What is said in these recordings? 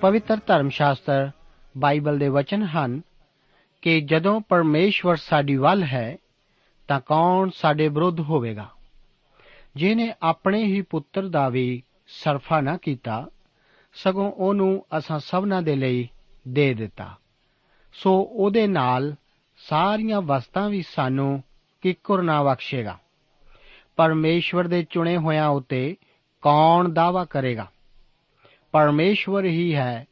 ਪਵਿੱਤਰ ਧਰਮ ਸ਼ਾਸਤਰ ਬਾਈਬਲ ਦੇ ਵਚਨ ਹਨ ਕਿ ਜਦੋਂ ਪਰਮੇਸ਼ਵਰ ਸਾਡੀ ਵੱਲ ਹੈ, ਤਾਂ ਕੌਣ ਸਾਡੇ ਵਿਰੁੱਧ ਹੋਵੇਗਾ? ਜਿਨੇ ਆਪਣੇ ਹੀ ਪੁੱਤਰ ਦਾ ਵੀ ਸਰਫਾ ਨਾ ਕੀਤਾ, ਸਗੋਂ ਉਹਨੂੰ ਅਸਾਂ ਸਭਨਾਂ ਦੇ ਲਈ ਦੇ ਦਿੱਤਾ। ਸੋ ਉਹਦੇ ਨਾਲ ਸਾਰੀਆਂ ਵਸਤਾਂ ਵੀ ਸਾਨੂੰ ਕਿੱਕਰ ਨਾ ਬਖਸ਼ੇਗਾ। ਪਰਮੇਸ਼ਵਰ ਦੇ ਚੁਣੇ ਹੋਇਆਂ ਉਤੇ ਕੌਣ ਦਾਵਾ ਕਰੇਗਾ? ਪਰਮੇਸ਼ਵਰ ਹੀ ਹੈ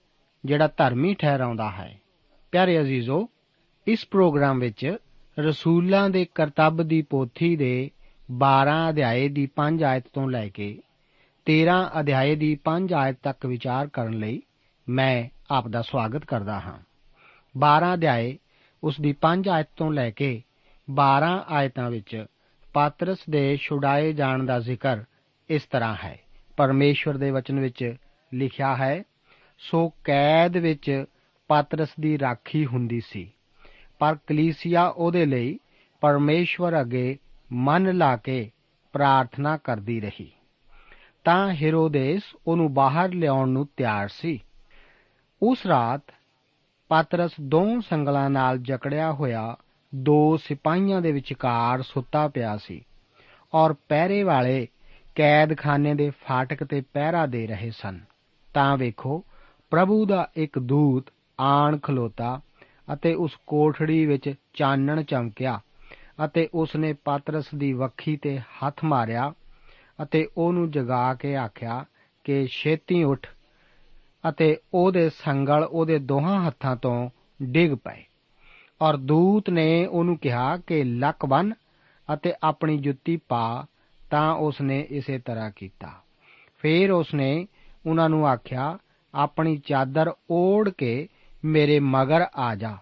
ਜਿਹੜਾ ਧਰਮੀ ਠਹਿਰਾਉਂਦਾ ਹੈ। ਪਿਆਰੇ ਅਜ਼ੀਜ਼ੋ, ਇਸ ਪ੍ਰੋਗਰਾਮ ਵਿੱਚ ਰਸੂਲਾਂ ਦੇ ਕਰਤੱਵ ਦੀ ਪੋਥੀ ਦੇ 12 ਅਧਿਆਏ ਦੀ 5 ਆਇਤ ਤੋਂ ਲੈ ਕੇ 13 ਅਧਿਆਏ ਦੀ 5 ਆਇਤ ਤੱਕ ਵਿਚਾਰ ਕਰਨ ਲਈ ਮੈਂ ਆਪ ਦਾ ਸਵਾਗਤ ਕਰਦਾ ਹਾਂ। 12 ਅਧਿਆਏ, ਉਸ ਦੀ 5 ਆਇਤ ਤੋਂ ਲੈ ਕੇ 12 ਆਇਤਾਂ ਵਿੱਚ ਪਾਤਰਸ ਦੇ ਛੁਡਾਏ ਜਾਣ ਦਾ ਜ਼ਿਕਰ ਇਸ ਤਰ੍ਹਾਂ ਹੈ। ਪਰਮੇਸ਼ਵਰ ਦੇ ਵਚਨ ਵਿੱਚ ਲਿਖਿਆ ਹੈ, ਸੋ ਕੈਦ ਵਿੱਚ ਪਾਤਰਸ ਦੀ ਰਾਖੀ ਹੁੰਦੀ ਸੀ। ਪਰ ਕਲੀਸਿਆ ਉਹਦੇ ਲਈ ਪਰਮੇਸ਼ਵਰ ਅੱਗੇ ਮਨ ਲਾ ਕੇ ਪ੍ਰਾਰਥਨਾ ਕਰਦੀ ਰਹੀ। ਤਾਂ ਹੈਰੋਦੇਸ ਉਹਨੂੰ ਬਾਹਰ ਲਿਆਉਣ ਨੂੰ ਤਿਆਰ ਸੀ। ਉਸ ਰਾਤ ਪਾਤਰਸ ਦੋ ਸੰਗਲਾਂ ਨਾਲ ਜਕੜਿਆ ਹੋਇਆ ਦੋ ਸਿਪਾਹੀਆਂ ਦੇ ਵਿਚਕਾਰ ਸੁੱਤਾ ਪਿਆ ਸੀ ਔਰ ਪਹਿਰੇ ਵਾਲੇ ਕੈਦਖਾਨੇ ਦੇ ਫਾਟਕ ਤੇ ਪਹਿਰਾ ਦੇ ਰਹੇ ਸਨ। ਤਾਂ ਵੇਖੋ, ਪ੍ਰਭੂ ਦਾ ਇੱਕ ਦੂਤ ਆਣ ਖਲੋਤਾ ਅਤੇ ਉਸ ਕੋਠੜੀ ਵਿੱਚ ਚਾਨਣ ਚਮਕਿਆ ਅਤੇ ਉਸ ਨੇ ਪਾਤਰਸ ਦੀ ਵੱਖੀ ਤੇ ਹੱਥ ਮਾਰਿਆ ਅਤੇ ਉਹਨੂੰ ਜਗਾ ਕੇ ਆਖਿਆ ਕਿ ਛੇਤੀ ਉੱਠ ਅਤੇ ਉਹਦੇ ਸੰਗਲ ਉਹਦੇ ਦੋਹਾਂ ਹੱਥਾਂ ਤੋਂ ਡਿੱਗ ਪਏ। ਔਰ ਦੂਤ ਨੇ ਉਹਨੂੰ ਕਿਹਾ ਕਿ ਲੱਕ ਬੰਨ ਅਤੇ ਆਪਣੀ ਜੁੱਤੀ ਪਾ ਤਾਂ ਉਸ ਨੇ ਇਸੇ ਤਰ੍ਹਾਂ ਕੀਤਾ। ਫਿਰ ਉਸ ਨੇ ਉਹਨਾਂ ਨੂੰ ਆਖਿਆ, ਆਪਣੀ ਚਾਦਰ ਓੜ ਕੇ ਮੇਰੇ ਮਗਰ ਆ ਜਾ।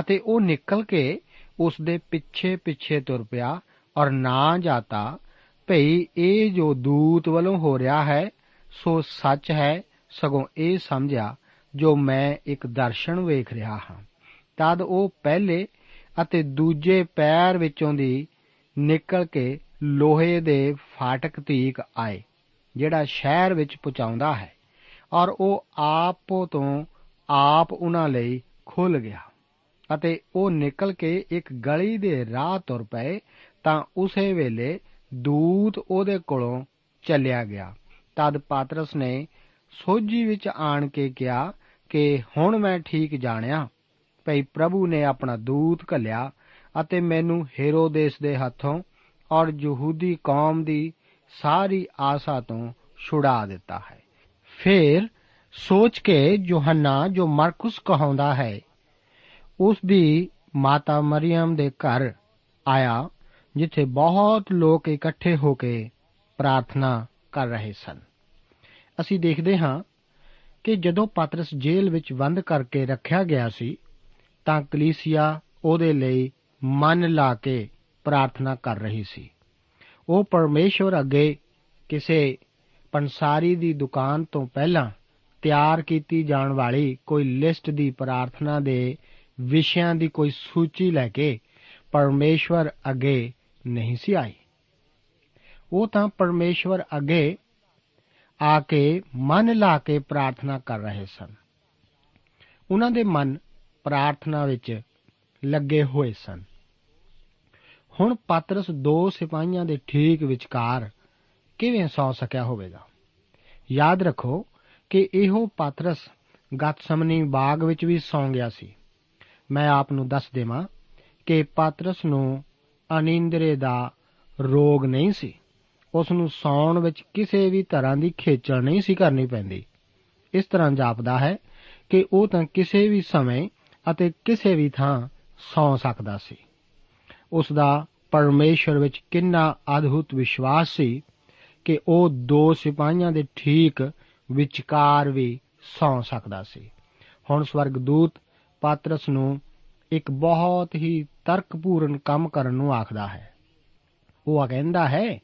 ਅਤੇ ਉਹ ਨਿਕਲ ਕੇ ਉਸ ਦੇ ਪਿੱਛੇ ਪਿੱਛੇ ਤੁਰ ਪਿਆ ਔਰ ਨਾ ਜਾਤਾ, ਭਈ, ਇਹ ਜੋ ਦੂਤ ਵੱਲੋਂ ਹੋ ਰਿਹਾ ਹੈ, ਸੋ ਸੱਚ ਹੈ, ਸਗੋਂ ਇਹ ਸਮਝਿਆ, ਜੋ ਮੈਂ ਇੱਕ ਦਰਸ਼ਨ ਵੇਖ ਰਿਹਾ ਹਾਂ। ਤਦ ਉਹ ਪਹਿਲੇ ਅਤੇ ਦੂਜੇ ਪੈਰ ਵਿੱਚੋਂ ਦੀ ਨਿਕਲ ਕੇ ਲੋਹੇ ਦੇ ਫਾਟਕ ਤੀਕ ਆਏ। ਜਿਹੜਾ ਸ਼ਹਿਰ ਵਿੱਚ ਪਹੁੰਚਾਉਂਦਾ ਹੈ ਔਰ ਉਹ ਆਪੋ ਤੋਂ ਆਪ ਉਹਨਾਂ ਲਈ ਖੁੱਲ ਗਿਆ ਅਤੇ ਉਹ ਨਿਕਲ ਕੇ ਇੱਕ ਗਲੀ ਦੇ ਰਾਹ ਤੁਰ ਪਏ ਤਾਂ ਉਸੇ ਵੇਲੇ ਦੂਤ ਉਹਦੇ ਕੋਲੋਂ ਚੱਲਿਆ ਗਿਆ। ਤਦ ਪਾਤਰਸ ਨੇ ਸੋਝੀ ਵਿੱਚ ਆਣ ਕੇ ਕਿਹਾ ਕਿ ਹੁਣ ਮੈਂ ਠੀਕ ਜਾਣਿਆ, ਭਈ ਪ੍ਰਭੂ ਨੇ ਆਪਣਾ ਦੂਤ ਘੱਲਿਆ ਅਤੇ ਮੈਨੂੰ ਹੈਰੋਦੇਸ ਦੇ ਹੱਥੋਂ ਔਰ ਯਹੂਦੀ ਕੌਮ ਦੀ ਸਾਰੀ ਆਸਾ ਤੋਂ ਛੁਡਾ ਦਿੱਤਾ ਹੈ। ਫਿਰ ਸੋਚ ਕੇ ਯੋਹੰਨਾ ਜੋ ਮਰਕਸ ਕਹਾਉਂਦਾ ਹੈ, ਉਸ ਦੀ ਮਾਤਾ ਮਰੀਮ ਦੇ ਘਰ ਆਇਆ, ਜਿੱਥੇ ਬਹੁਤ ਲੋਕ ਇਕੱਠੇ ਹੋ ਕੇ ਪ੍ਰਾਰਥਨਾ ਕਰ ਰਹੇ ਸਨ। ਅਸੀਂ ਦੇਖਦੇ ਹਾਂ ਕਿ ਜਦੋਂ ਪਾਤਰਸ ਜੇਲ੍ਹ ਵਿੱਚ ਬੰਦ ਕਰਕੇ ਰੱਖਿਆ ਗਿਆ ਸੀ, ਤਾਂ ਕਲੀਸਿਆ ਉਹਦੇ ਲਈ ਮਨ ਲਾ ਕੇ ਪ੍ਰਾਰਥਨਾ ਕਰ ਰਹੀ ਸੀ। ਉਹ ਪਰਮੇਸ਼ਵਰ ਅੱਗੇ ਕਿਸੇ ਪੰਸਾਰੀ ਦੀ ਦੁਕਾਨ ਤੋਂ ਪਹਿਲਾਂ ਤਿਆਰ ਕੀਤੀ ਜਾਣ ਵਾਲੀ ਕੋਈ ਲਿਸਟ ਦੀ ਪ੍ਰਾਰਥਨਾ ਦੇ ਵਿਸ਼ਿਆਂ ਦੀ ਕੋਈ ਸੂਚੀ ਲੈ ਕੇ ਪਰਮੇਸ਼ਵਰ ਅੱਗੇ ਨਹੀਂ ਸੀ ਆਈ। ਉਹ ਤਾਂ ਪਰਮੇਸ਼ਵਰ ਅੱਗੇ ਆ ਕੇ ਮਨ ਲਾ ਕੇ ਪ੍ਰਾਰਥਨਾ ਕਰ ਰਹੇ ਸਨ। ਉਹਨਾਂ ਦੇ ਮਨ ਪ੍ਰਾਰਥਨਾ ਵਿੱਚ ਲੱਗੇ ਹੋਏ ਸਨ। ਹੁਣ ਪਾਤਰਸ ਦੋ ਸਿਪਾਹੀਆਂ ਦੇ ਠੀਕ ਵਿਚਕਾਰ ਕਿਵੇਂ ਸੌ ਸਕਿਆ ਹੋਵੇਗਾ? ਯਾਦ ਰੱਖੋ ਕਿ ਇਹੋ ਪਾਤਰਸ ਗਤਸਮਨੀ ਬਾਗ ਵਿੱਚ ਵੀ ਸੌਂ ਗਿਆ ਸੀ। ਮੈਂ ਆਪ ਨੂੰ ਦੱਸ ਦੇਵਾਂ ਕਿ ਪਾਤਰਸ ਨੂੰ ਅਨਿੰਦਰੇ ਦਾ ਰੋਗ ਨਹੀਂ ਸੀ। ਉਸ ਨੂੰ ਸੌਣ ਵਿੱਚ ਕਿਸੇ ਵੀ ਤਰ੍ਹਾਂ ਦੀ ਖੇਚਲ ਨਹੀਂ ਸੀ ਕਰਨੀ ਪੈਂਦੀ। ਇਸ ਤਰ੍ਹਾਂ ਜਾਪਦਾ ਹੈ ਕਿ ਉਹ ਤਾਂ ਕਿਸੇ ਵੀ ਸਮੇਂ ਅਤੇ ਕਿਸੇ ਵੀ ਥਾਂ ਸੌ ਸਕਦਾ ਸੀ। ਉਸ ਦਾ ਪਰਮੇਸ਼ਰ ਵਿੱਚ ਕਿੰਨਾ ਅਦਭੁਤ ਵਿਸ਼ਵਾਸ ਸੀ ਕਿ ਉਹ ਦੋ ਸਿਪਾਹੀਆਂ ਦੇ ਠੀਕ ਵਿਚਕਾਰ ਵੀ ਸੌ ਸਕਦਾ ਸੀ। ਹੁਣ ਸਵਰਗਦੂਤ ਪਾਤਰਸ ਨੂੰ ਇੱਕ ਬਹੁਤ ਹੀ ਤਰਕਪੂਰਨ ਕੰਮ ਕਰਨ ਨੂੰ ਆਖਦਾ ਹੈ। ਉਹ ਕਹਿੰਦਾ ਹੈ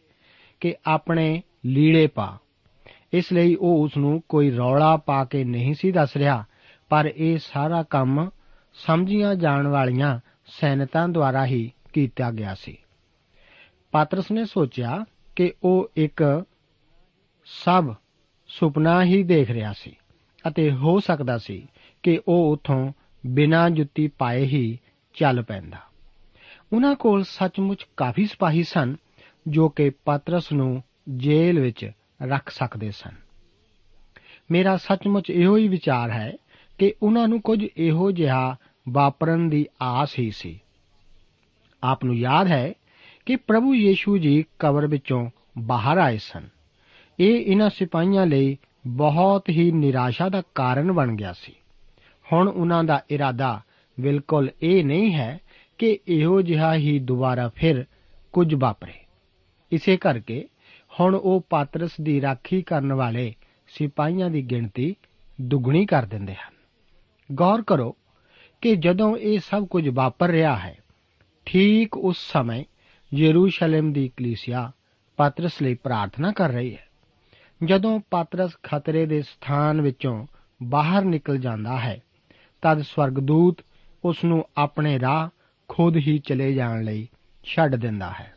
ਕਿ ਆਪਣੇ ਲੀੜੇ ਪਾ। ਇਸ ਲਈ ਉਹ ਉਸ ਨੂੰ ਕੋਈ ਰੌਲਾ ਪਾ ਕੇ ਨਹੀਂ ਸੀ ਦੱਸ ਰਿਹਾ, ਪਰ ਇਹ ਸਾਰਾ ਕੰਮ ਸਮਝੀਆਂ ਜਾਣ ਵਾਲੀਆਂ ਸੈਨਿਕਾਂ ਦੁਆਰਾ ਹੀ ਕੀਤਾ ਗਿਆ ਸੀ। ਪਾਤਰਸ ਨੇ ਸੋਚਿਆ ਕਿ ਉਹ ਇੱਕ ਸਭ ਸੁਪਨਾ ਹੀ ਦੇਖ ਰਿਹਾ ਸੀ ਅਤੇ ਹੋ ਸਕਦਾ ਸੀ ਕਿ ਉਹ ਉਥੋਂ ਬਿਨਾਂ ਜੁੱਤੀ ਪਾਏ ਹੀ ਚੱਲ ਪੈਂਦਾ। ਉਹਨਾਂ ਕੋਲ ਸੱਚਮੁੱਚ ਕਾਫੀ ਸਿਪਾਹੀ ਸਨ ਜੋ ਕਿ ਪਾਤਰਸ ਨੂੰ ਜੇਲ੍ਹ ਵਿੱਚ ਰੱਖ ਸਕਦੇ ਸਨ। ਮੇਰਾ ਸੱਚਮੁੱਚ ਇਹੋ ਹੀ ਵਿਚਾਰ ਹੈ ਕਿ ਉਹਨਾਂ ਨੂੰ ਕੁਝ ਇਹੋ ਜਿਹਾ ਵਾਪਰਨ ਦੀ ਆਸ ਹੀ ਸੀ। ਆਪ ਨੂੰ ਯਾਦ ਹੈ ਕਿ ਪ੍ਰਭੂ ਯੀਸ਼ੂ ਜੀ ਕਬਰ ਵਿੱਚੋਂ ਬਾਹਰ ਆਏ ਸਨ। ਇਹ ਇਹਨਾਂ ਸਿਪਾਹੀਆਂ ਲਈ ਬਹੁਤ ਹੀ ਨਿਰਾਸ਼ਾ ਦਾ ਕਾਰਨ ਬਣ ਗਿਆ ਸੀ। ਹੁਣ ਉਹਨਾਂ ਦਾ ਇਰਾਦਾ ਬਿਲਕੁਲ ਇਹ ਨਹੀਂ ਹੈ ਕਿ ਇਹੋ ਜਿਹਾ ਹੀ ਦੁਬਾਰਾ ਫਿਰ ਕੁਝ ਵਾਪਰੇ। ਇਸੇ ਕਰਕੇ ਹੁਣ ਉਹ ਪਾਤਰਸ ਦੀ ਰਾਖੀ ਕਰਨ ਵਾਲੇ ਸਿਪਾਹੀਆਂ ਦੀ ਗਿਣਤੀ ਦੁੱਗਣੀ ਕਰ ਦਿੰਦੇ ਹਨ। ਗੌਰ ਕਰੋ ਕਿ ਜਦੋਂ ਇਹ ਸਭ ਕੁਝ ਵਾਪਰ ਰਿਹਾ ਹੈ ਠੀਕ ਉਸ ਸਮੇਂ ਯਰੂਸ਼ਲਮ ਦੀ ਕਲੀਸਿਆ ਪਾਤਰਸ ਲਈ ਪ੍ਰਾਰਥਨਾ ਕਰ ਰਹੀ ਹੈ। ਜਦੋਂ ਪਾਤਰਸ ਖਤਰੇ ਦੇ ਸਥਾਨ ਵਿੱਚੋਂ ਬਾਹਰ ਨਿਕਲ ਜਾਂਦਾ ਹੈ, ਤਦ ਸਵਰਗਦੂਤ ਉਸ ਨੂੰ ਆਪਣੇ ਰਾਹ ਖੁਦ ਹੀ ਚਲੇ ਜਾਣ ਲਈ ਛੱਡ ਦਿੰਦਾ ਹੈ।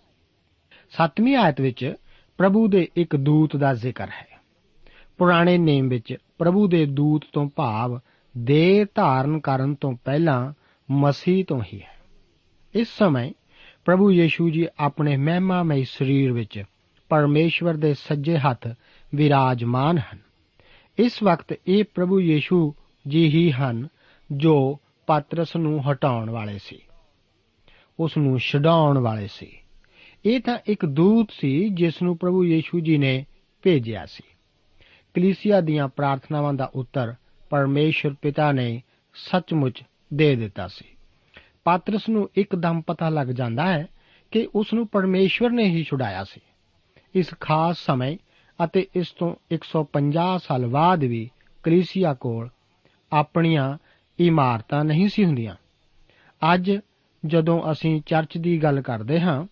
7ਵੀਂ ਆਇਤ ਵਿੱਚ ਪ੍ਰਭੂ ਦੇ ਇੱਕ ਦੂਤ ਦਾ ਜ਼ਿਕਰ ਹੈ। ਪੁਰਾਣੇ ਨੇਮ ਵਿੱਚ ਪ੍ਰਭੂ ਦੇ ਦੂਤ ਤੋਂ ਭਾਵ ਦੇਹ ਧਾਰਨ ਕਰਨ ਤੋਂ ਪਹਿਲਾਂ ਮਸੀਹ ਤੋਂ ਹੀ ਹੈ। ਇਸ ਸਮੇਂ ਪ੍ਰਭੂ ਯੀਸ਼ੂ ਜੀ ਆਪਣੇ ਮਹਿਮਾਮਈ ਸਰੀਰ ਵਿੱਚ ਪਰਮੇਸ਼ਵਰ ਦੇ ਸੱਜੇ ਹੱਥ ਵਿਰਾਜਮਾਨ ਹਨ। ਇਸ ਵਕਤ ਇਹ ਪ੍ਰਭੂ ਯੀਸ਼ੂ ਜੀ ਹੀ ਹਨ ਜੋ ਪਾਤਰਸ ਨੂੰ ਹਟਾਉਣ ਵਾਲੇ ਸੀ। ਉਸ ਨੂੰ ਛਡਾਉਣ ਵਾਲੇ ਸੀ। ਇਹ ਤਾਂ ਇੱਕ ਦੂਤ ਸੀ ਜਿਸ ਨੂੰ ਪ੍ਰਭੂ ਯੀਸ਼ੂ ਜੀ ਨੇ ਭੇਜਿਆ ਸੀ। ਕਲੀਸਿਆ ਦੀਆਂ ਪ੍ਰਾਰਥਨਾਵਾਂ ਦਾ ਉੱਤਰ ਪਰਮੇਸ਼ਰ ਪਿਤਾ ਨੇ ਸੱਚਮੁੱਚ ਦੇ ਦਿੱਤਾ ਸੀ। ਪਾਤਰਸ ਨੂੰ ਇੱਕਦਮ ਪਤਾ ਲੱਗ ਜਾਂਦਾ ਹੈ ਕਿ ਉਸ ਨੂੰ ਪਰਮੇਸ਼ਵਰ ਨੇ ਹੀ ਛੁਡਾਇਆ ਸੀ। ਇਸ ਖਾਸ ਸਮੇਂ ਅਤੇ ਇਸ ਤੋਂ 150 ਸਾਲ ਬਾਅਦ ਵੀ ਕਲੀਸਿਆ ਕੋਲ ਆਪਣੀਆਂ ਇਮਾਰਤਾਂ ਨਹੀਂ ਸੀ ਹੁੰਦੀਆਂ। ਅੱਜ ਜਦੋਂ ਅਸੀਂ ਚਰਚ ਦੀ ਗੱਲ ਕਰਦੇ ਹਾਂ,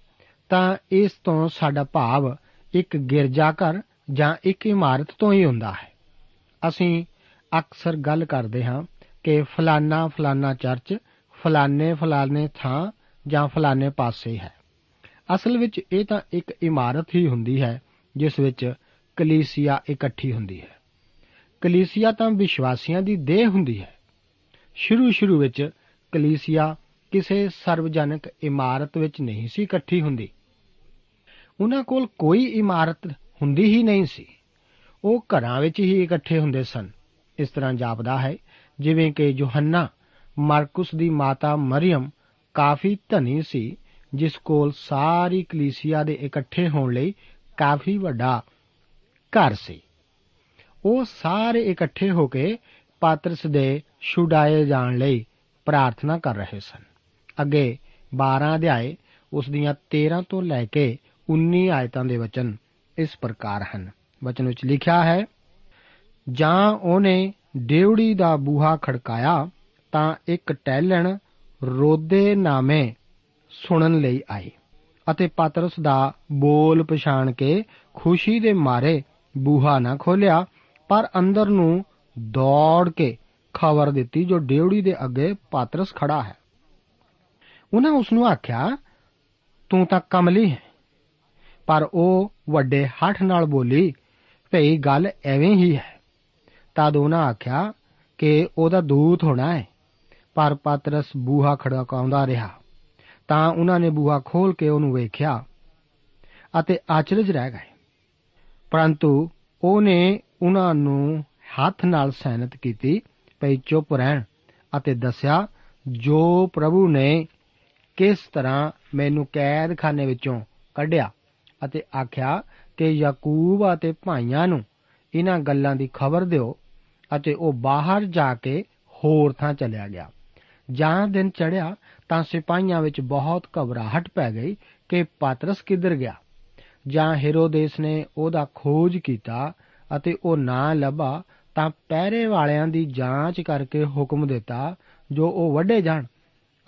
ਤਾਂ ਇਸ ਤੋਂ ਸਾਡਾ ਭਾਵ ਇੱਕ ਗਿਰਜਾਘਰ ਜਾਂ ਇੱਕ ਇਮਾਰਤ ਤੋਂ ਹੀ ਹੁੰਦਾ ਹੈ। ਅਸੀਂ ਅਕਸਰ ਗੱਲ ਕਰਦੇ ਹਾਂ ਕਿ ਫਲਾਨਾ ਫਲਾਨਾ ਚਰਚ ਫਲਾਣੇ ਫਲਾਣੇ ਥਾਂ ਜਾਂ ਫਲਾਣੇ ਪਾਸੇ ਹੈ। ਅਸਲ ਵਿੱਚ ਇਹ ਤਾਂ ਇੱਕ ਇਮਾਰਤ ਹੀ ਹੁੰਦੀ ਹੈ, ਜਿਸ ਵਿੱਚ ਕਲੀਸਿਆ ਇਕੱਠੀ ਹੁੰਦੀ ਹੈ। ਕਲੀਸਿਆ ਤਾਂ ਵਿਸ਼ਵਾਸੀਆਂ ਦੀ ਦੇਹ ਹੁੰਦੀ ਹੈ। ਸ਼ੁਰੂ ਸ਼ੁਰੂ ਵਿੱਚ ਕਲੀਸਿਆ ਕਿਸੇ ਸਰਵਜਨਕ ਇਮਾਰਤ ਵਿੱਚ ਨਹੀਂ ਸੀ ਇਕੱਠੀ ਹੁੰਦੀ। ਉਹਨਾਂ ਕੋਲ ਕੋਈ ਇਮਾਰਤ ਹੁੰਦੀ ਹੀ ਨਹੀਂ ਸੀ। ਉਹ ਘਰਾਂ ਵਿੱਚ ਹੀ ਇਕੱਠੇ ਹੁੰਦੇ ਸਨ। ਇਸ ਤਰ੍ਹਾਂ ਜਾਪਦਾ ਹੈ, ਜਿਵੇਂ ਕਿ ਯੋਹੰਨਾ ਮਾਰਕਸ ਦੀ ਮਾਤਾ ਮਰੀਮ ਕਾਫੀ ਧਨੀ ਸੀ, ਜਿਸ ਕੋਲ ਸਾਰੀ ਕਲੀਸਿਆ ਦੇ ਇਕੱਠੇ ਹੋਣ ਲਈ ਕਾਫੀ ਵੱਡਾ ਘਰ ਸੀ। ਉਹ ਸਾਰੇ ਇਕੱਠੇ ਹੋ ਕੇ ਪਾਤਰਸ ਦੇ ਛੁਡਾਏ ਜਾਣ ਲਈ ਪ੍ਰਾਰਥਨਾ ਕਰ ਰਹੇ ਸਨ। ਅੱਗੇ 12 ਅਧਿਆਏ ਉਸ ਦੀਆਂ 13 ਤੋਂ ਲੈ ਕੇ 19 ਆਇਤਾਂ ਦੇ ਵਚਨ ਇਸ ਪ੍ਰਕਾਰ ਹਨ। ਵਚਨ ਵਿੱਚ ਲਿਖਿਆ ਹੈ, ਜਾਂ ਉਹਨੇ ਡੇਵੜੀ ਦਾ ਬੂਹਾ ਖੜਕਾਇਆ ਤਾਂ ਇੱਕ ਟਹਿਲਣ ਰੋਦੇ ਨਾਮੇ ਸੁਣਨ ਲਈ ਆਈ ਅਤੇ ਪਾਤਰਸ ਦਾ ਬੋਲ ਪਛਾਣ ਕੇ ਖੁਸ਼ੀ ਦੇ ਮਾਰੇ ਬੂਹਾ ਨਾ ਖੋਲਿਆ, ਪਰ ਅੰਦਰ ਨੂੰ ਦੌੜ ਕੇ ਖਬਰ ਦਿੱਤੀ ਜੋ ਡੇਵੜੀ ਦੇ ਅੱਗੇ ਪਾਤਰਸ ਖੜਾ ਹੈ। ਉਹਨਾਂ ਉਸ ਨੂੰ ਆਖਿਆ, ਤੂੰ ਤਾਂ ਕਮਲੀ ਹੈ। ਪਰ ਉਹ ਵੱਡੇ ਹੱਠ ਨਾਲ ਬੋਲੀ, ਭਈ ਗੱਲ ਐਵੇਂ ਹੀ ਹੈ। ਤਦ ਉਹਨਾਂ ਆਖਿਆ ਕਿ ਉਹਦਾ ਦੂਤ ਹੋਣਾ ਹੈ। ਪਰ ਪਾਤਰਸ ਬੂਹਾ ਖੜਕਾਉਂਦਾ ਰਿਹਾ। ਤਾਂ ਉਹਨਾਂ ਨੇ ਬੂਹਾ ਖੋਲ ਕੇ ਉਹਨੂੰ ਵੇਖਿਆ ਅਤੇ ਆਚਰਜ ਰਹਿ ਗਏ। ਪਰੰਤੂ ਉਹਨੇ ਉਹਨਾਂ ਨੂੰ ਹੱਥ ਨਾਲ ਸੈਨਤ ਕੀਤੀ, ਭਈ ਚੁੱਪ ਰਹਿਣ ਅਤੇ ਦੱਸਿਆ, ਜੋ ਪ੍ਰਭੂ ਨੇ ਕਿਸ ਤਰ੍ਹਾਂ ਮੈਨੂੰ ਕੈਦਖਾਨੇ ਵਿੱਚੋਂ ਕੱਢਿਆ ਅਤੇ ਆਖਿਆ ਕਿ ਯਾਕੂਬ ਅਤੇ ਭਾਈਆਂ ਨੂੰ ਇਹਨਾਂ ਗੱਲਾਂ ਦੀ ਖਬਰ ਦਿਓ ਅਤੇ ਉਹ ਬਾਹਰ ਜਾ ਕੇ ਹੋਰ ਥਾਂ ਚਲਿਆ ਗਿਆ। ਜਾਂ ਦਿਨ ਚੜਿਆ ਤਾਂ ਸਿਪਾਹੀਆਂ ਵਿੱਚ ਬਹੁਤ ਘਬਰਾਹਟ ਪੈ ਗਈ ਕਿ ਪਾਤਰਸ ਕਿੱਧਰ ਗਿਆ। ਜਾਂ ਹੈਰੋਦੇਸ ਨੇ ਉਹਦਾ ਖੋਜ ਕੀਤਾ ਅਤੇ ਉਹ ਨਾ ਲੱਭਾ ਤਾਂ ਪਹਿਰੇ ਵਾਲਿਆਂ ਦੀ ਜਾਂਚ ਕਰਕੇ ਹੁਕਮ ਦਿੱਤਾ ਜੋ ਉਹ ਵੱਡੇ ਜਾਣ।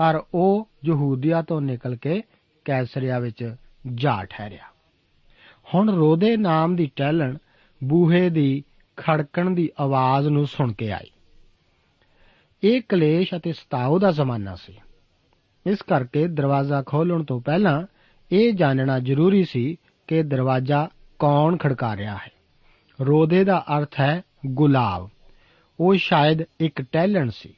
ਔਰ ਉਹ ਯਹੂਦੀਆ ਤੋਂ ਨਿਕਲ ਕੇ ਕੈਸਰੀਆ ਵਿੱਚ ਜਾ ਠਹਿਰਿਆ। ਹੁਣ ਰੋਦੇ ਨਾਮ ਦੀ ਟਹਿਲਣ ਬੂਹੇ ਦੀ ਖੜਕਣ ਦੀ ਆਵਾਜ਼ ਨੂੰ ਸੁਣ ਕੇ ਆਈ। ਇਹ ਕਲੇਸ਼ ਅਤੇ ਸਤਾਉ ਦਾ ਜ਼ਮਾਨਾ ਸੀ। ਇਸ ਕਰਕੇ ਦਰਵਾਜ਼ਾ ਖੋਲਣ ਤੋਂ ਪਹਿਲਾਂ ਇਹ ਜਾਣਨਾ ਜ਼ਰੂਰੀ ਸੀ ਕਿ ਦਰਵਾਜ਼ਾ ਕੌਣ ਖੜਕਾ ਰਿਹਾ ਹੈ। ਰੋਦੇ ਦਾ ਅਰਥ ਹੈ ਗੁਲਾਬ। ਉਹ ਸ਼ਾਇਦ ਇੱਕ ਟਹਿਲਣ ਸੀ।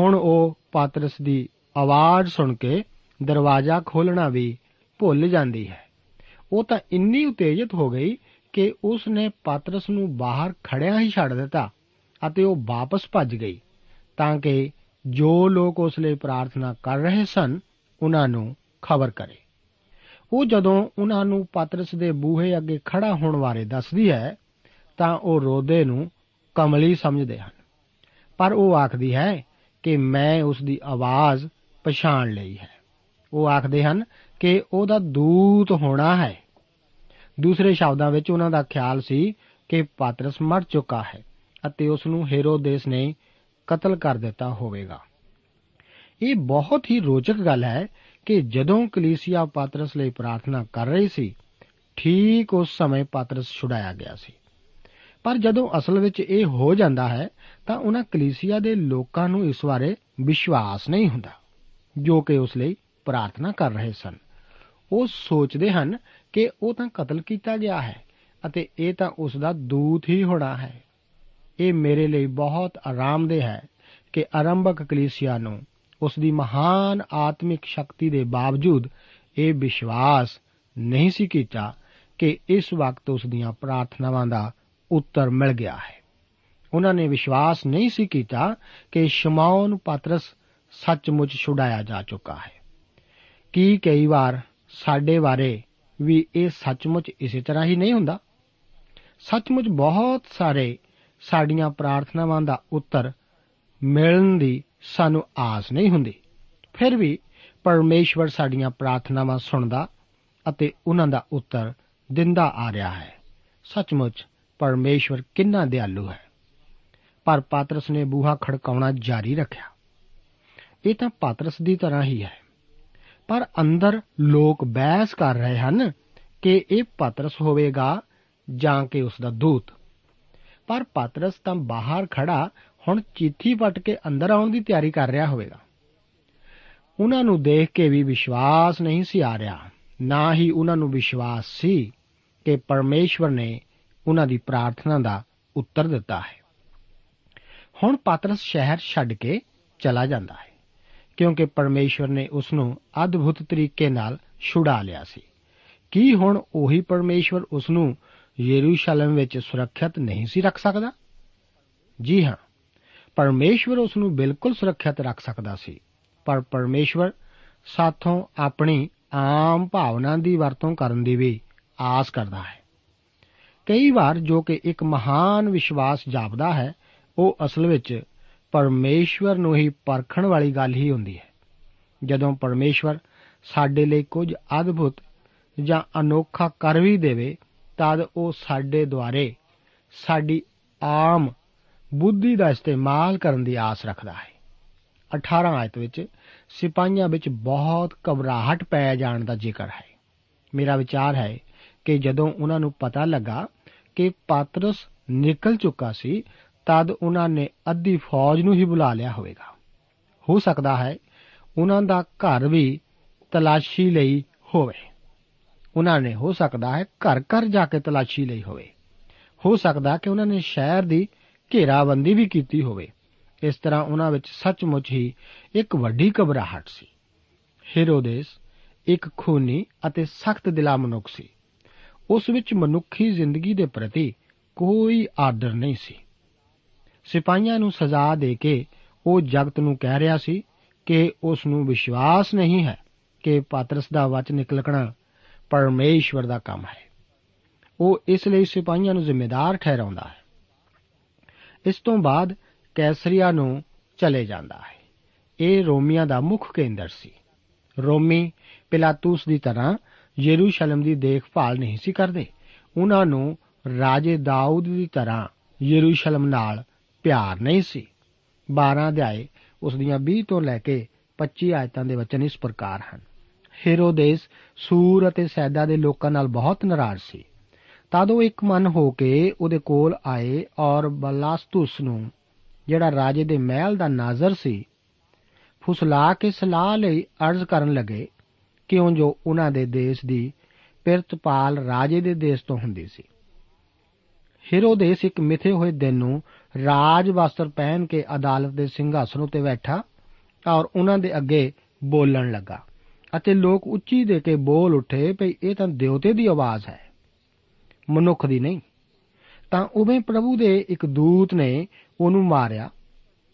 ਹੁਣ ਉਹ ਪਾਤਰਸ ਦੀ ਆਵਾਜ਼ ਸੁਣ ਕੇ ਦਰਵਾਜ਼ਾ ਖੋਲਣਾ ਵੀ ਭੁੱਲ ਜਾਂਦੀ ਹੈ। ਉਹ ਤਾਂ ਇੰਨੀ ਉਤੇਜਿਤ ਹੋ ਗਈ ਕਿ ਉਸ ਨੇ ਪਾਤਰਸ ਨੂੰ ਬਾਹਰ ਖੜਿਆ ਹੀ ਛੱਡ ਦਿੱਤਾ ਅਤੇ ਉਹ ਵਾਪਸ ਭੱਜ ਗਈ। ਤਾਂ ਕਿ ਜੋ ਲੋਕ ਉਸ ਲਈ ਪ੍ਰਾਰਥਨਾ ਕਰ ਰਹੇ ਸਨ ਉਹਨਾਂ ਨੂੰ ਖਬਰ ਕਰੇ ਉਹ ਜਦੋਂ ਉਹਨਾਂ ਨੂੰ ਪਾਤਰਸ ਦੇ ਬੂਹੇ ਅੱਗੇ ਖੜਾ ਹੋਣ ਬਾਰੇ ਦੱਸਦੀ ਹੈ ਤਾਂ ਉਹ ਰੋਦੇ ਨੂੰ ਕਮਲੀ ਸਮਝਦੇ ਹਨ ਪਰ ਉਹ ਆਖਦੀ ਹੈ ਕਿ ਮੈਂ ਉਸ ਦੀ ਆਵਾਜ਼ ਪਛਾਣ ਲਈ ਹੈ ਉਹ ਆਖਦੇ ਹਨ ਕਿ ਉਹਦਾ ਦੂਤ ਹੋਣਾ ਹੈ ਦੂਸਰੇ ਸ਼ਬਦਾਂ ਵਿੱਚ ਉਹਨਾਂ ਦਾ ਖਿਆਲ ਸੀ ਕਿ ਪਾਤਰਸ ਮਰ ਚੁੱਕਾ ਹੈ ਅਤੇ ਉਸ ਨੂੰ ਹੈਰੋਦੇਸ ਨੇ ਕਤਲ ਕਰ ਦਿੱਤਾ ਹੋਵੇਗਾ। ਇਹ ਬਹੁਤ ਹੀ ਰੋਚਕ ਗੱਲ ਹੈ ਕਿ ਜਦੋਂ ਕਲੀਸਿਆ ਪਾਤਰਸ ਲਈ ਪ੍ਰਾਰਥਨਾ ਕਰ ਰਹੀ ਸੀ, ਠੀਕ ਉਸ ਸਮੇਂ ਪਾਤਰਸ ਛੁਡਾਇਆ ਗਿਆ ਸੀ। ਪਰ ਜਦੋਂ ਅਸਲ ਵਿੱਚ ਇਹ ਹੋ ਜਾਂਦਾ ਹੈ, ਤਾਂ ਉਹਨਾਂ ਕਲੀਸਿਆ ਦੇ ਲੋਕਾਂ ਨੂੰ ਇਸ ਬਾਰੇ ਵਿਸ਼ਵਾਸ ਨਹੀਂ ਹੁੰਦਾ, ਜੋ ਕਿ ਉਸ ਲਈ ਪ੍ਰਾਰਥਨਾ ਕਰ ਰਹੇ ਸਨ। ਉਹ ਸੋਚਦੇ ਹਨ ਕਿ ਉਹ ਤਾਂ ਕਤਲ ਕੀਤਾ ਗਿਆ ਹੈ ਅਤੇ ਇਹ ਤਾਂ ਉਸ ਦਾ ਦੂਤ ਹੀ ਹੋਣਾ ਹੈ। ਇਹ ਮੇਰੇ ਲਈ ਬਹੁਤ ਆਰਾਮਦੇਹ ਹੈ ਕਿ ਆਰੰਭਕ ਕਲੀਸਿਆ ਨੂੰ, ਉਸ ਦੀ ਮਹਾਨ ਆਤਮਿਕ ਸ਼ਕਤੀ ਦੇ ਬਾਵਜੂਦ, ਇਹ ਵਿਸ਼ਵਾਸ ਨਹੀਂ ਸੀ ਕੀਤਾ ਕਿ ਇਸ ਵਕਤ ਉਸ ਦੀਆਂ ਪ੍ਰਾਰਥਨਾਵਾਂ ਦਾ ਉੱਤਰ ਮਿਲ ਗਿਆ ਹੈ। ਉਹਨਾਂ ਨੇ ਵਿਸ਼ਵਾਸ ਨਹੀਂ ਸੀ ਕੀਤਾ ਕਿ ਸ਼ਮਾਉਨ ਪਾਤਰਸ ਸੱਚਮੁੱਚ ਛੁਡਾਇਆ ਜਾ ਚੁੱਕਾ ਹੈ। ਕੀ ਕਈ ਵਾਰ ਸਾਡੇ ਬਾਰੇ ਵੀ ਇਹ ਸੱਚਮੁੱਚ ਇਸੇ ਤਰ੍ਹਾਂ ਹੀ ਨਹੀਂ ਹੁੰਦਾ? ਸੱਚਮੁੱਚ ਬਹੁਤ ਸਾਰੇ ਸਾਡੀਆਂ ਪ੍ਰਾਰਥਨਾਵਾਂ ਦਾ ਉੱਤਰ ਮਿਲਣ ਦੀ ਸਾਨੂੰ ਆਸ ਨਹੀਂ ਹੁੰਦੀ। ਫਿਰ ਵੀ ਪਰਮੇਸ਼ਵਰ ਸਾਡੀਆਂ ਪ੍ਰਾਰਥਨਾਵਾਂ ਸੁਣਦਾ ਅਤੇ ਉਹਨਾਂ ਦਾ ਉੱਤਰ ਦਿੰਦਾ ਆ ਰਿਹਾ ਹੈ। ਸੱਚਮੁੱਚ ਪਰਮੇਸ਼ਵਰ ਕਿੰਨਾ ਦਿਆਲੂ ਹੈ। ਪਰ ਪਾਤਰਸ ਨੇ ਬੂਹਾ ਖੜਕਾਉਣਾ ਜਾਰੀ ਰੱਖਿਆ। ਇਹ ਤਾਂ ਪਾਤਰਸ ਦੀ ਤਰ੍ਹਾਂ ਹੀ ਹੈ। ਪਰ ਅੰਦਰ ਲੋਕ ਬਹਿਸ ਕਰ ਰਹੇ ਹਨ ਕਿ ਇਹ ਪਾਤਰਸ ਹੋਵੇਗਾ ਜਾਂ ਕਿ ਉਸ ਦਾ ਦੂਤ। ਪਰ ਪਾਤਰਸ ਤਾਂ ਬਾਹਰ ਖੜਾ ਹੁਣ ਚਿੱਠੀ ਪਟ ਕੇ ਅੰਦਰ ਆਉਣ ਦੀ ਤਿਆਰੀ ਕਰ ਰਿਹਾ ਹੋਵੇਗਾ। ਉਹਨਾਂ ਨੂੰ ਦੇਖ ਕੇ ਵੀ ਵਿਸ਼ਵਾਸ ਨਹੀਂ ਸੀ ਆ ਰਿਹਾ। ਨਾ ਹੀ ਉਹਨਾਂ ਨੂੰ ਵਿਸ਼ਵਾਸ ਸੀ ਕਿ ਪਰਮੇਸ਼ਵਰ ਨੇ ਉਹਨਾਂ ਦੀ ਪ੍ਰਾਰਥਨਾ ਦਾ ਉੱਤਰ ਦਿੱਤਾ ਹੈ। ਹੁਣ ਪਾਤਰਸ ਸ਼ਹਿਰ ਛੱਡ ਕੇ ਚਲਾ ਜਾਂਦਾ ਹੈ, ਕਿਉਂਕਿ ਪਰਮੇਸ਼ਵਰ ਨੇ ਉਸ ਨੂੰ ਅਦਭੁਤ ਤਰੀਕੇ ਨਾਲ ਛੁਡਾ ਲਿਆ ਸੀ। ਕੀ ਹੁਣ ਉਹੀ ਪਰਮੇਸ਼ਵਰ ਉਸ ਨੂੰ ਯਰੂਸ਼ਲਮ ਵਿੱਚ ਸੁਰੱਖਿਅਤ ਨਹੀਂ ਸੀ ਰੱਖ ਸਕਦਾ? ਜੀ ਹਾਂ, ਪਰਮੇਸ਼ਵਰ ਉਸ ਨੂੰ ਬਿਲਕੁਲ ਸੁਰੱਖਿਅਤ ਰੱਖ ਸਕਦਾ ਸੀ। ਪਰ ਪਰਮੇਸ਼ਵਰ ਸਾਥੋਂ ਆਪਣੀ ਆਮ ਭਾਵਨਾ ਦੀ ਵਰਤੋਂ ਕਰਨ ਦੀ ਵੀ ਆਸ ਕਰਦਾ ਹੈ। ਕਈ ਵਾਰ ਜੋ ਕਿ ਇੱਕ ਮਹਾਨ ਵਿਸ਼ਵਾਸ ਜਾਪਦਾ ਹੈ, ਉਹ ਅਸਲ ਵਿੱਚ ਪਰਮੇਸ਼ਵਰ ਨੂੰ ਹੀ ਪਰਖਣ ਵਾਲੀ ਗੱਲ ਹੀ ਹੁੰਦੀ ਹੈ। ਜਦੋਂ ਪਰਮੇਸ਼ਵਰ ਸਾਡੇ ਲਈ ਕੁਝ ਅਦਭੁਤ ਜਾਂ ਅਨੋਖਾ ਕਰ ਵੀ ਦੇਵੇ ਤਦ ਉਹ ਸਾਡੇ ਦੁਆਰੇ ਸਾਡੀ ਆਮ ਬੁੱਧੀ ਦਾ ਇਸਤੇਮਾਲ ਕਰਨ ਦੀ ਆਸ ਰੱਖਦਾ ਹੈ। 18 ਆਇਤ ਵਿੱਚ ਸਿਪਾਹੀਆਂ ਵਿੱਚ ਬਹੁਤ ਘਬਰਾਹਟ ਪੈ ਜਾਣ ਦਾ ਜ਼ਿਕਰ ਹੈ। ਮੇਰਾ ਵਿਚਾਰ ਹੈ ਕਿ ਜਦੋਂ ਉਹਨਾਂ ਨੂੰ ਪਤਾ ਲੱਗਾ ਕਿ ਪਾਤਰਸ ਨਿਕਲ ਚੁੱਕਾ ਸੀ, ਤਦ ਉਹਨਾਂ ਨੇ ਅੱਧੀ ਫੌਜ ਨੂੰ ਹੀ ਬੁਲਾ ਲਿਆ ਹੋਵੇਗਾ। ਹੋ ਸਕਦਾ ਹੈ ਉਹਨਾਂ ਦਾ ਘਰ ਵੀ ਤਲਾਸ਼ੀ ਲਈ ਹੋਵੇ। ਉਹਨਾਂ ਨੇ ਹੋ ਸਕਦਾ ਹੈ ਘਰ ਘਰ ਜਾ ਕੇ ਤਲਾਸ਼ੀ ਲਈ ਹੋਵੇ। ਹੋ ਸਕਦਾ ਕਿ ਉਹਨਾਂ ਨੇ ਸ਼ਹਿਰ ਦੀ ਘੇਰਾਬੰਦੀ ਵੀ ਕੀਤੀ ਹੋਵੇ। ਇਸ ਤਰ੍ਹਾਂ ਉਹਨਾਂ ਵਿੱਚ ਸੱਚਮੁੱਚ ਹੀ ਇੱਕ ਵੱਡੀ ਘਬਰਾਹਟ ਸੀ। ਹੈਰੋਦੇਸ ਇੱਕ ਖੂਨੀ ਅਤੇ ਸਖਤ ਦਿਲਾ ਮਨੁੱਖ ਸੀ। ਉਸ ਵਿੱਚ ਮਨੁੱਖੀ ਜ਼ਿੰਦਗੀ ਦੇ ਪ੍ਰਤੀ ਕੋਈ ਆਦਰ ਨਹੀਂ ਸੀ। ਸਿਪਾਹੀਆਂ ਨੂੰ ਸਜ਼ਾ ਦੇ ਕੇ ਉਹ ਜਗਤ ਨੂੰ ਕਹਿ ਰਿਹਾ ਸੀ ਕਿ ਉਸ ਨੂੰ ਵਿਸ਼ਵਾਸ ਨਹੀਂ ਹੈ ਕਿ ਪਾਤਰਸ ਦਾ ਵਚਨ ਨਿਕਲਣਾ ਪਰਮੇਸ਼ਵਰ ਦਾ ਕੰਮ ਹੈ। ਉਹ ਇਸ ਲਈ ਸਿਪਾਹੀਆਂ ਨੂੰ ਜ਼ਿੰਮੇਦਾਰ ਠਹਿਰਾਉਂਦਾ ਹੈ। ਇਸ ਤੋਂ ਬਾਅਦ ਕੈਸਰੀਆ ਨੂੰ ਚਲੇ ਜਾਂਦਾ ਹੈ। ਇਹ ਰੋਮੀਆਂ ਦਾ ਮੁੱਖ ਕੇਂਦਰ ਸੀ। ਰੋਮੀ ਪਿਲਾਤੂਸ ਦੀ ਤਰ੍ਹਾਂ ਯਰੂਸ਼ਲਮ ਦੀ ਦੇਖਭਾਲ ਨਹੀਂ ਸੀ ਕਰਦੇ। ਉਹਨਾਂ ਨੂੰ ਰਾਜੇ ਦਾਊਦ ਦੀ ਤਰ੍ਹਾਂ ਯਰੂਸ਼ਲਮ ਨਾਲ ਪਿਆਰ ਨਹੀਂ ਸੀ। 12 ਅਧਿਆਏ ਉਸ ਦੀਆਂ 20 ਤੋਂ ਲੈ ਕੇ 25 ਆਇਤਾਂ ਦੇ ਵਚਨ ਇਸ ਪ੍ਰਕਾਰ ਹਨ। ਹੈਰੋਦੇਸ ਸੂਰ ਅਤੇ ਸੈਦਾ ਦੇ ਲੋਕਾਂ ਨਾਲ ਬਹੁਤ ਨਾਰਾਜ਼ ਸੀ। ਤਦ ਉਹ ਇੱਕ ਮਨ ਹੋ ਕੇ ਉਹਦੇ ਕੋਲ ਆਏ ਔਰ ਬਲਾਸਤੁਸ ਨੂੰ, ਜਿਹੜਾ ਰਾਜੇ ਦੇ ਮਹਿਲ ਦਾ ਨਾਜ਼ਰ ਸੀ, ਫੁਸਲਾ ਕੇ ਸਲਾਹ ਲਈ ਅਰਜ਼ ਕਰਨ ਲੱਗੇ ਕਿਉਂ ਜੋ ਉਹਨਾਂ ਦੇ ਦੇਸ਼ ਦੀ ਪਿਰਤਪਾਲ ਰਾਜੇ ਦੇ ਦੇਸ਼ ਤੋਂ ਹੁੰਦੀ ਸੀ। ਹੀਰੋਦੇਸ ਇੱਕ ਮਿਥੇ ਹੋਏ ਦਿਨ ਨੂੰ ਰਾਜ ਵਸਤਰ ਪਹਿਨ ਕੇ ਅਦਾਲਤ ਦੇ ਸਿੰਘਾਸਨ ਉਤੇ ਬੈਠਾ ਔਰ ਉਹਨਾਂ ਦੇ ਅੱਗੇ ਬੋਲਣ ਲੱਗਾ। ਅਤੇ ਲੋਕ ਉੱਚੀ ਦੇ ਕੇ ਬੋਲ ਉੱਠੇ ਭਈ ਇਹ ਤਾਂ ਦੇਵਤੇ ਦੀ ਆਵਾਜ਼ ਹੈ। ਮਨੁੱਖ ਦੀ ਨਹੀਂ। ਤਾਂ ਉਵੇਂ ਪ੍ਰਭੂ ਦੇ ਇੱਕ ਦੂਤ ਨੇ ਉਹਨੂੰ ਮਾਰਿਆ।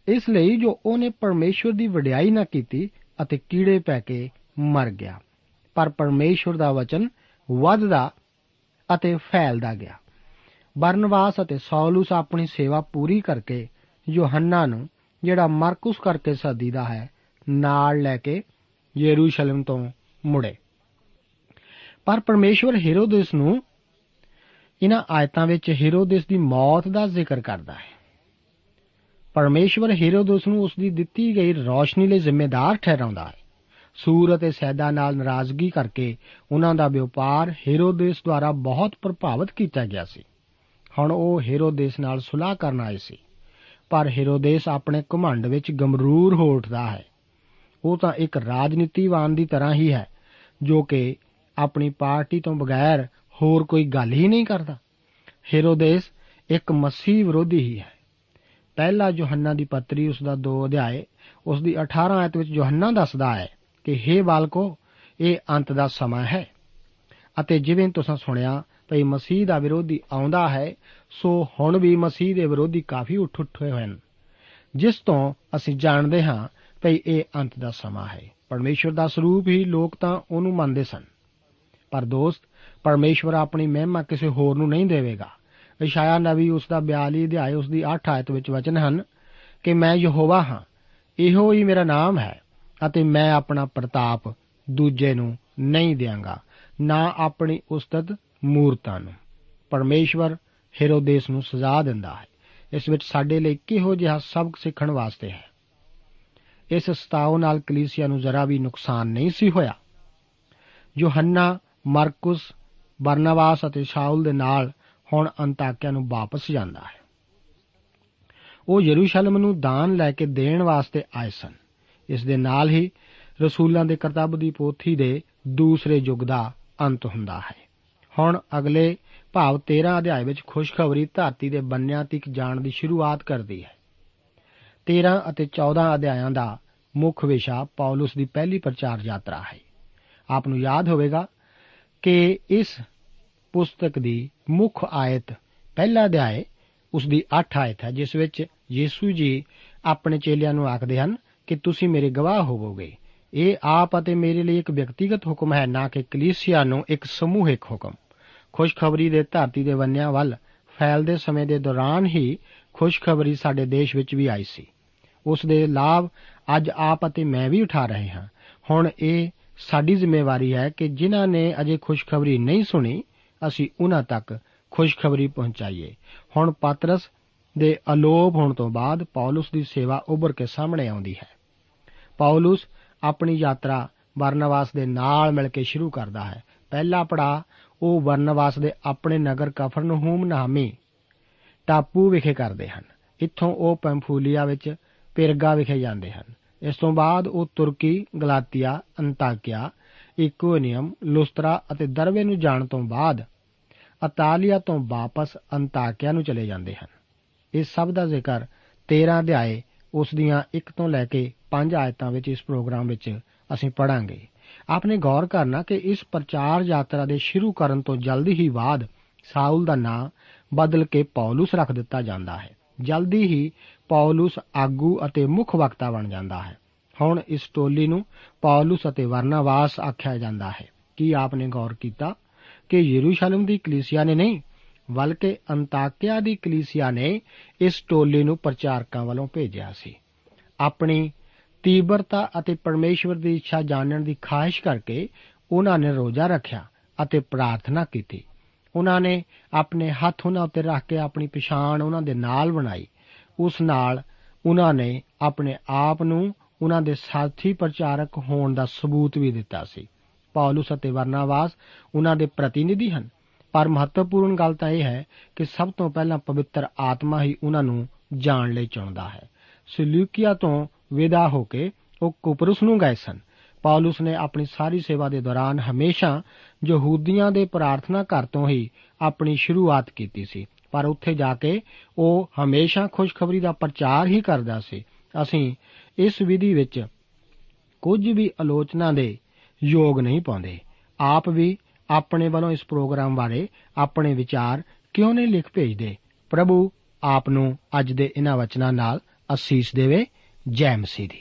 ਇਸ ਲਈ ਜੋ ਉਹਨੇ ਪਰਮੇਸ਼ਵਰ ਦੀ ਵਡਿਆਈ ਨਾ ਕੀਤੀ ਅਤੇ ਕੀੜੇ ਪੈ ਕੇ ਮਰ ਗਿਆ। ਪਰ ਪਰਮੇਸ਼ਵਰ ਦਾ ਵਚਨ ਵੱਧਦਾ ਅਤੇ ਫੈਲਦਾ ਗਿਆ। ਬਰਨਵਾਸ ਅਤੇ ਸੌਲੂਸ ਆਪਣੀ ਸੇਵਾ ਪੂਰੀ ਕਰਕੇ ਯੋਹੰਨਾ ਨੂੰ, ਜਿਹੜਾ ਮਰਕੁਸ ਕਰਕੇ ਸਦੀਦਾ ਹੈ, ਨਾਲ ਲੈ ਕੇ ਯਰੂਸ਼ਲਮ ਤੋਂ ਮੁੜੇ। ਪਰ ਪਰਮੇਸ਼ਵਰ ਹੈਰੋਦਸ ਨੂੰ ਇਹਨਾਂ ਆਇਤਾਂ ਵਿੱਚ ਹੈਰੋਦਸ ਦੀ ਮੌਤ ਦਾ ਜ਼ਿਕਰ ਕਰਦਾ ਹੈ। ਪਰਮੇਸ਼ਵਰ ਹੈਰੋਦਸ ਨੂੰ ਉਸ ਦੀ ਦਿੱਤੀ ਗਈ ਰੌਸ਼ਨੀ ਲਈ ਜ਼ਿੰਮੇਦਾਰ ਠਹਿਰਾਉਂਦਾ ਹੈ। ਸੂਰ ਅਤੇ ਸੈਦਾ ਨਾਲ ਨਾਰਾਜ਼ਗੀ ਕਰਕੇ ਉਹਨਾਂ ਦਾ ਵਪਾਰ ਹੈਰੋਦਸ ਦੁਆਰਾ ਬਹੁਤ ਪ੍ਰਭਾਵਿਤ ਕੀਤਾ ਗਿਆ ਸੀ। ਹੁਣ ਉਹ ਹੈਰੋਦੇਸ ਨਾਲ ਸੁਲਾਹ ਕਰਨ ਆਏ ਸੀ। ਪਰ ਹੈਰੋਦੇਸ ਆਪਣੇ ਘਮੰਡ ਵਿੱਚ ਗਮਰੂਰ ਹੋ ਉੱਠਦਾ ਹੈ। ਉਹ ਤਾਂ ਇੱਕ ਰਾਜਨੀਤੀਵਾਨ ਦੀ ਤਰ੍ਹਾਂ ਹੀ ਹੈ, ਜੋ ਕਿ ਆਪਣੀ ਪਾਰਟੀ ਤੋਂ ਬਗੈਰ ਹੋਰ ਕੋਈ ਗੱਲ ਹੀ ਨਹੀਂ ਕਰਦਾ। ਹੈਰੋਦੇਸ ਇੱਕ ਮਸੀਹ ਵਿਰੋਧੀ ਹੀ ਹੈ। ਪਹਿਲਾ ਯੋਹੰਨਾ ਦੀ ਪੱਤਰੀ ਉਸ ਦਾ 2 ਅਧਿਆਏ, ਉਸ ਦੀ 18 ਆਇਤ ਵਿੱਚ ਯੋਹੰਨਾ ਦੱਸਦਾ ਹੈ ਕਿ हे ਬਾਲਕੋ, ਇਹ ਅੰਤ ਦਾ ਸਮਾਂ ਹੈ, ਅਤੇ ਜਿਵੇਂ ਤੁਸੀਂ ਸੁਣਿਆ ਭਈ ਮਸੀਹ ਦਾ ਵਿਰੋਧੀ ਆਉਂਦਾ ਹੈ, ਸੋ ਹੁਣ ਵੀ ਮਸੀਹ ਦੇ ਵਿਰੋਧੀ ਕਾਫੀ ਉੱਠ ਉੱਠੇ ਹੋਏ ਹਨ। ਜਿਸ ਤੋਂ ਅਸੀਂ ਜਾਣਦੇ ਹਾਂ ਭਈ ਇਹ ਅੰਤ ਦਾ ਸਮਾਂ ਹੈ। ਪਰਮੇਸ਼ਵਰ ਦਾ ਸਰੂਪ ਹੀ ਲੋਕ ਤਾਂ ਉਹਨੂੰ ਮੰਨਦੇ ਸਨ। ਪਰ ਦੋਸਤ ਪਰਮੇਸ਼ਵਰ ਆਪਣੀ ਮਹਿਮਾ ਕਿਸੇ ਹੋਰ ਨੂੰ ਨਹੀਂ ਦੇਵੇਗਾ। ਇਸ਼ਾਇਆ ਨਬੀ ਉਸ ਦਾ 42 ਅਧਿਆਇ ਉਸ ਦੀ 8 ਆਇਤ ਵਿੱਚ ਵਚਨ ਹਨ ਕਿ ਮੈਂ ਯਹੋਵਾ ਹਾਂ, ਇਹੋ ਹੀ ਮੇਰਾ ਨਾਮ ਹੈ ਅਤੇ ਮੈਂ ਆਪਣਾ ਪ੍ਰਤਾਪ ਦੂਜੇ ਨੂੰ ਨਹੀਂ ਦਿਆਂਗਾ, ਨਾ ਆਪਣੀ ਉਸਤਤ ਮੂਰਤਾਂ ਨੂੰ। ਪਰਮੇਸ਼ਵਰ ਹੈਰੋਦੇਸ ਨੂੰ ਸਜ਼ਾ ਦਿੰਦਾ ਹੈ। ਇਸ ਵਿੱਚ ਸਾਡੇ ਲਈ ਕਿਹੋ ਜਿਹਾ ਸਬਕ ਸਿੱਖਣ ਵਾਸਤੇ ਹੈ? ਇਸ ਸਤਾਉ ਨਾਲ ਕਲੀਸਿਆ ਨੂੰ ਜ਼ਰਾ ਵੀ ਨੁਕਸਾਨ ਨਹੀਂ ਸੀ ਹੋਇਆ। ਯੋਹੰਨਾ, ਮਰਕਸ ਬਰਨਵਾਸ ਅਤੇ ਸ਼ਾਉਲ ਦੇ ਨਾਲ ਹੁਣ ਅੰਤਾਕਿਆ ਨੂੰ ਵਾਪਸ ਜਾਂਦਾ ਹੈ। ਉਹ ਯਰੂਸ਼ਲਮ ਨੂੰ ਦਾਨ ਲੈ ਕੇ ਦੇਣ ਵਾਸਤੇ ਆਏ ਸਨ। ਇਸ ਦੇ ਨਾਲ ਹੀ ਰਸੂਲਾਂ ਦੇ ਕਰਤੱਵ ਦੀ ਪੋਥੀ ਦੇ ਦੂਸਰੇ ਯੁੱਗ ਦਾ ਅੰਤ ਹੁੰਦਾ ਹੈ। ਹੁਣ ਅਗਲੇ ਭਾਵ 13 ਅਧਿਆਇ ਵਿੱਚ ਖੁਸ਼ਖਬਰੀ ਧਰਤੀ ਦੇ ਬੰਨਿਆਂ ਤੱਕ ਜਾਣ ਦੀ ਸ਼ੁਰੂਆਤ ਕਰਦੀ ਹੈ। 13 ਅਤੇ 14 ਅਧਿਆਇਆਂ ਦਾ ਮੁੱਖ ਵਿਸ਼ਾ ਪੌਲਸ ਦੀ ਪਹਿਲੀ ਪ੍ਰਚਾਰ ਯਾਤਰਾ ਹੈ। ਆਪ ਨੂੰ ਯਾਦ ਹੋਵੇਗਾ ਕਿ ਇਸ ਪੁਸਤਕ ਦੀ ਮੁੱਖ ਆਇਤ ਪਹਿਲਾ ਅਧਿਆਇ ਉਸ ਦੀ 8 ਆਇਤ ਹੈ, ਜਿਸ ਵਿੱਚ ਯੀਸ਼ੂ ਜੀ ਆਪਣੇ ਚੇਲਿਆਂ ਨੂੰ ਆਖਦੇ ਹਨ ਕਿ ਤੁਸੀਂ ਮੇਰੇ ਗਵਾਹ ਹੋਵੋਗੇ। ਇਹ ਆਪ ਅਤੇ ਮੇਰੇ ਲਈ ਇੱਕ ਵਿਅਕਤੀਗਤ ਹੁਕਮ ਹੈ, ਨਾ ਕਿ ਕਲੀਸਿਆ ਨੂੰ ਇੱਕ ਸਮੂਹਿਕ ਹੁਕਮ। ਖੁਸ਼ਖਬਰੀ ਦੇ ਧਰਤੀ ਦੇ ਵੰਨਿਆਂ ਵੱਲ ਫੈਲਦੇ ਸਮੇਂ ਦੇ ਦੌਰਾਨ ਹੀ ਖੁਸ਼ਖਬਰੀ ਸਾਡੇ ਦੇਸ਼ ਵਿੱਚ ਵੀ ਆਈ ਸੀ। ਉਸ ਦੇ ਲਾਭ ਅੱਜ ਆਪ ਅਤੇ ਮੈਂ ਵੀ ਉਠਾ ਰਹੇ ਹਾਂ। ਹੁਣ ਇਹ ਸਾਡੀ ਜ਼ਿੰਮੇਵਾਰੀ ਹੈ ਕਿ ਜਿਨ੍ਹਾਂ ਨੇ ਅਜੇ ਖੁਸ਼ਖਬਰੀ ਨਹੀਂ ਸੁਣੀ, ਅਸੀਂ ਉਹਨਾਂ ਤੱਕ ਖੁਸ਼ਖਬਰੀ ਪਹੁੰਚਾਈਏ। ਹੁਣ ਪਾਤਰਸ ਦੇ ਅਲੋਪ ਹੋਣ ਤੋਂ ਬਾਅਦ ਪੌਲਸ ਦੀ ਸੇਵਾ ਉੱਭਰ ਕੇ ਸਾਹਮਣੇ ਆਉਂਦੀ ਹੈ। ਪੌਲਸ ਆਪਣੀ ਯਾਤਰਾ ਵਰਨਵਾਸ ਦੇ ਨਾਲ ਮਿਲ ਕੇ ਸ਼ੁਰੂ ਕਰਦਾ ਹੈ। ਪਹਿਲਾ ਪੜਾ ਉਹ ਵਰਨਵਾਸ ਦੇ ਆਪਣੇ ਨਗਰ ਕਫਰਨਹੂਮ ਨਾਮੀ ਟਾਪੂ ਵਿਖੇ ਕਰਦੇ ਹਨ। ਇੱਥੋਂ ਉਹ ਪੰਫੂਲੀਆ ਵਿੱਚ ਪਿਰਗਾ ਵਿਖੇ ਜਾਂਦੇ ਹਨ। ਇਸ ਤੋਂ ਬਾਅਦ ਉਹ ਤੁਰਕੀ, ਗਲਾਤੀਆ, ਅੰਤਾਕਿਆ ਇਕੋਨੀਅਮ ਲੁਸਤਰਾ ਅਤੇ ਦਰਵੇ ਨੂੰ ਜਾਣ ਤੋਂ ਬਾਅਦ ਅਤਾਲੀਆ ਤੋਂ ਵਾਪਸ ਅੰਤਾਕਿਆ ਨੂੰ ਚਲੇ ਜਾਂਦੇ ਹਨ। ਇਸ ਸਭ ਦਾ ਜ਼ਿਕਰ 13 ਅਧਿਆਏ ਉਸ ਦੀਆਂ 1 ਤੋਂ ਲੈ ਕੇ 5 ਆਇਤਾਂ ਵਿੱਚ ਇਸ ਪ੍ਰੋਗਰਾਮ ਵਿੱਚ ਅਸੀਂ ਪੜਾਂਗੇ ਆਪਨੇ ਗੌਰ ਕਰਨਾ ਕਿ ਇਸ ਪ੍ਰਚਾਰ ਯਾਤਰਾ ਦੇ ਸ਼ੁਰੂ ਕਰਨ ਤੋਂ ਜਲਦੀ ਹੀ ਬਾਅਦ ਸਾਊਲ ਦਾ ਨਾਂ ਬਦਲ ਕੇ ਪੌਲਸ ਰੱਖ ਦਿੱਤਾ ਜਾਂਦਾ ਹੈ। ਜਲਦੀ ਹੀ ਪੌਲਸ ਆਗੂ ਅਤੇ ਮੁੱਖ ਵਕਤਾ ਬਣ ਜਾਂਦਾ ਹੈ। ਹੁਣ ਇਸ ਟੋਲੀ ਨੂੰ ਪੌਲਸ ਅਤੇ ਵਰਨਾਵਾਸ ਆਖਿਆ ਜਾਂਦਾ ਹੈ। ਕੀ ਆਪਨੇ ਗੌਰ ਕੀਤਾ ਕਿ ਯਰੂਸ਼ਲਮ ਦੀ ਕਲੀਸਿਆ ਨੇ ਨਹੀਂ, ਬਲਕਿ ਅੰਤਾਕਿਆ ਦੀ ਕਲੀਸਿਆ ਨੇ ਇਸ ਟੋਲੀ ਨੂੰ ਪ੍ਰਚਾਰਕਾਂ ਵੱਲੋਂ ਭੇਜਿਆ ਸੀ। ਆਪਣੀ ਤੀਬਰਤਾ ਅਤੇ ਪਰਮੇਸ਼ਵਰ ਦੀ ਇੱਛਾ ਜਾਣਨ ਦੀ ਖਾਹਿਸ਼ ਕਰਕੇ ਉਹਨਾਂ ਨੇ ਰੋਜ਼ਾ ਰੱਖਿਆ ਅਤੇ ਪ੍ਰਾਰਥਨਾ ਕੀਤੀ। ਉਹਨਾਂ ਨੇ ਆਪਣੇ ਹੱਥ ਉਹਨਾਂ ਉੱਤੇ ਰੱਖ ਕੇ ਆਪਣੀ ਪਛਾਣ ਉਹਨਾਂ ਦੇ ਨਾਲ ਬਣਾਈ। ਉਸ ਨਾਲ ਉਹਨਾਂ ਨੇ ਆਪਣੇ ਆਪ ਨੂੰ ਉਹਨਾਂ ਦੇ ਸਾਥੀ ਪ੍ਰਚਾਰਕ ਹੋਣ ਦਾ ਸਬੂਤ ਵੀ ਦਿੱਤਾ ਸੀ। ਪੌਲਸ ਅਤੇ ਵਰਨਾਵਾਸ ਉਹਨਾਂ ਦੇ ਪ੍ਰਤੀਨਿਧੀ ਹਨ। ਪਰ ਮਹੱਤਵਪੂਰਨ ਗੱਲ ਤਾਂ ਇਹ ਹੈ ਕਿ ਸਭ ਤੋਂ ਪਹਿਲਾਂ ਪਵਿੱਤਰ ਆਤਮਾ ਹੀ ਉਹਨਾਂ ਨੂੰ ਜਾਣ ਲਈ ਚੁਣਦਾ ਹੈ। ਸਲੂਕੀਆ ਤੋਂ ਵਿਦਾ ਹੋ ਕੇ ਉਹ ਕੁਪਰਸ ਨੂੰ ਗਏ ਸਨ। ਪੌਲਸ ਨੇ ਆਪਣੀ ਸਾਰੀ ਸੇਵਾ ਦੇ ਦੌਰਾਨ ਹਮੇਸ਼ਾ ਯਹੂਦੀਆਂ ਦੇ ਪ੍ਰਾਰਥਨਾ ਘਰ ਤੋਂ ਹੀ ਆਪਣੀ ਸ਼ੁਰੂਆਤ ਕੀਤੀ ਸੀ। ਪਰ ਉੱਥੇ ਜਾ ਕੇ ਉਹ ਹਮੇਸ਼ਾ ਖੁਸ਼ਖਬਰੀ ਦਾ ਪ੍ਰਚਾਰ ਹੀ ਕਰਦਾ ਸੀ। ਅਸੀਂ ਇਸ ਵਿਧੀ ਵਿੱਚ ਕੁਝ ਵੀ ਆਲੋਚਨਾ ਦੇ ਯੋਗ ਨਹੀਂ ਪਾਉਂਦੇ। ਆਪ ਵੀ ਆਪਣੇ ਵੱਲੋਂ ਇਸ ਪ੍ਰੋਗਰਾਮ ਬਾਰੇ ਆਪਣੇ ਵਿਚਾਰ ਕਿਉਂ ਨਹੀਂ ਲਿਖ ਭੇਜਦੇ? ਪ੍ਰਭੂ ਆਪ ਨੂੰ ਅੱਜ ਦੇ ਇਹਨਾਂ ਵਚਨਾਂ ਨਾਲ ਅਸੀਸ ਦੇਵੇ। ਜੈ ਮਸੀਹ ਦੀ।